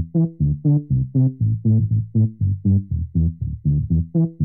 Thank you.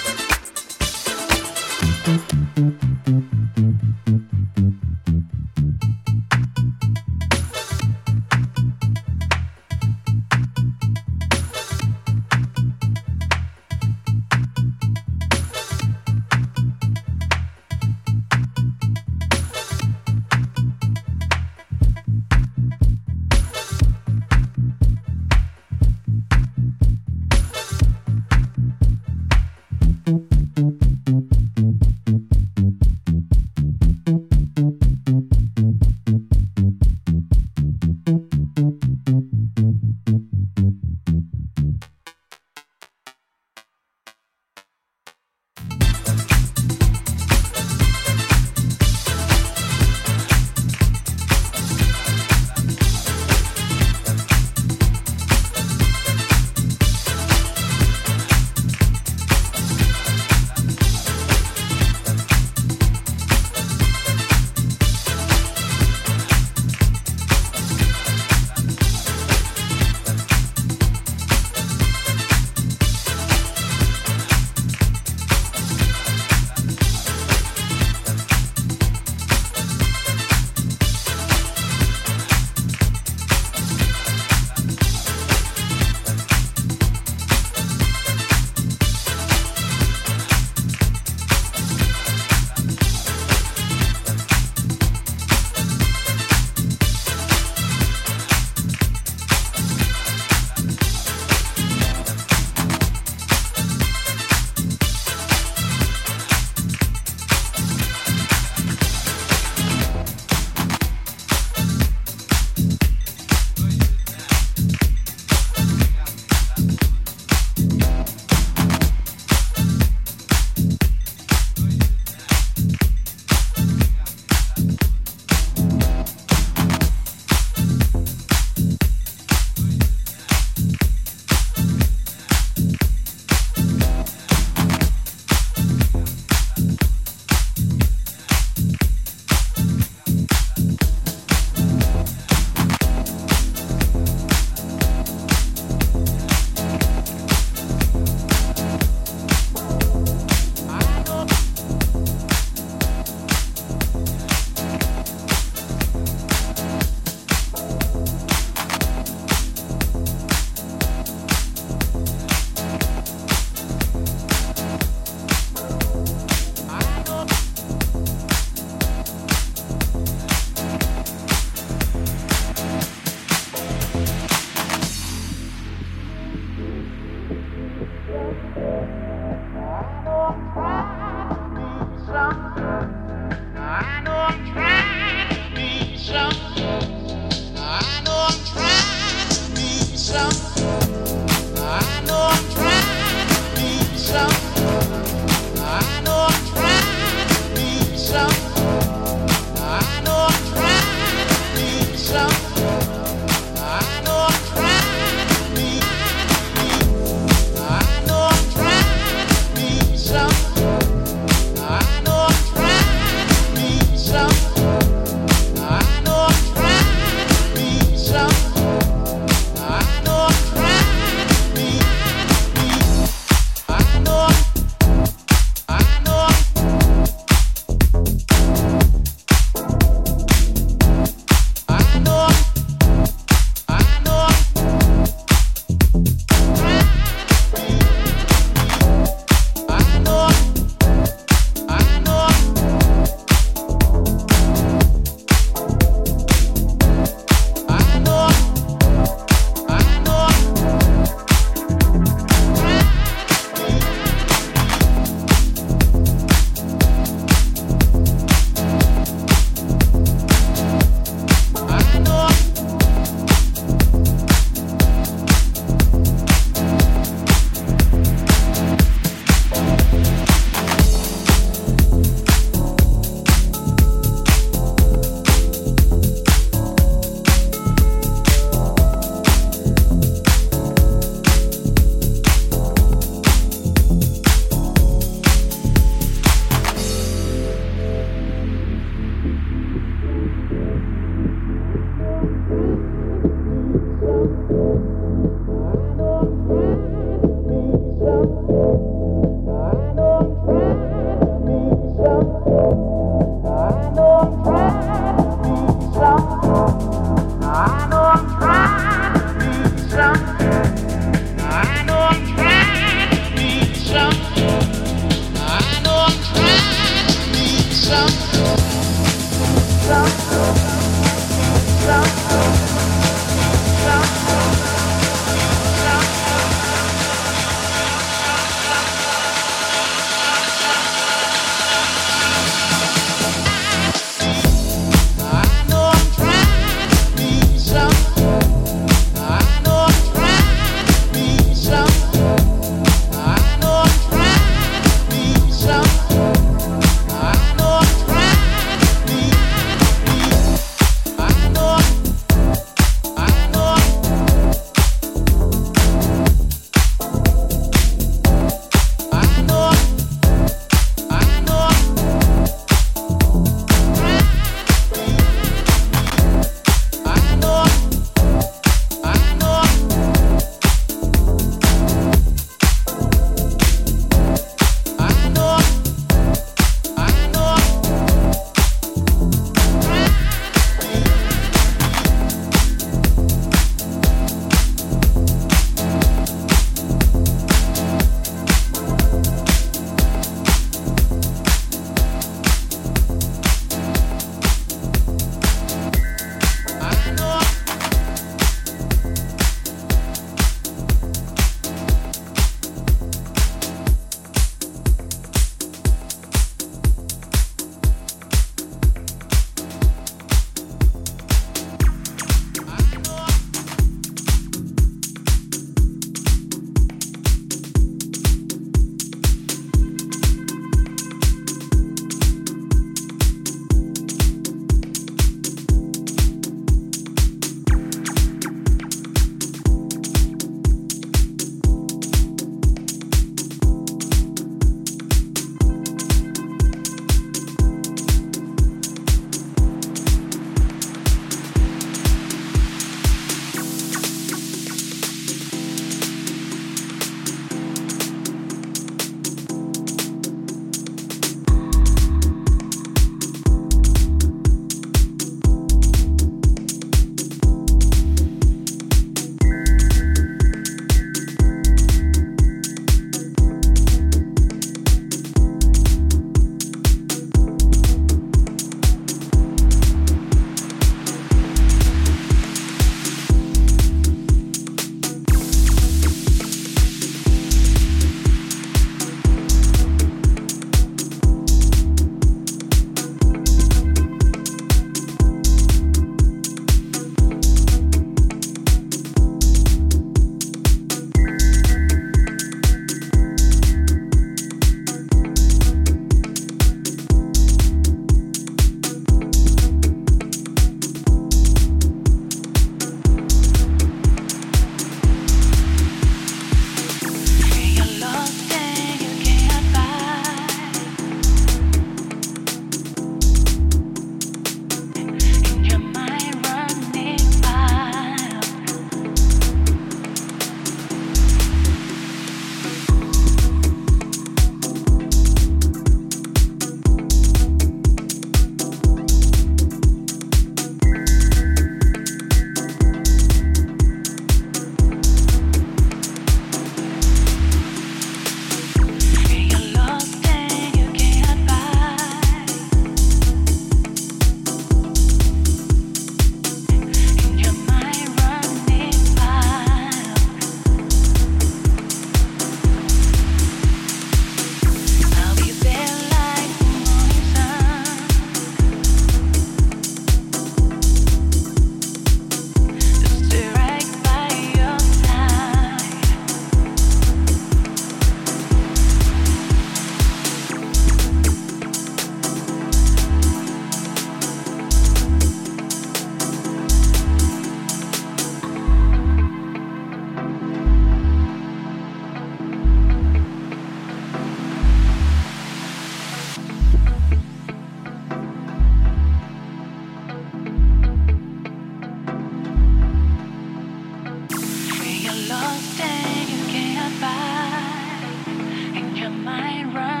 mind run.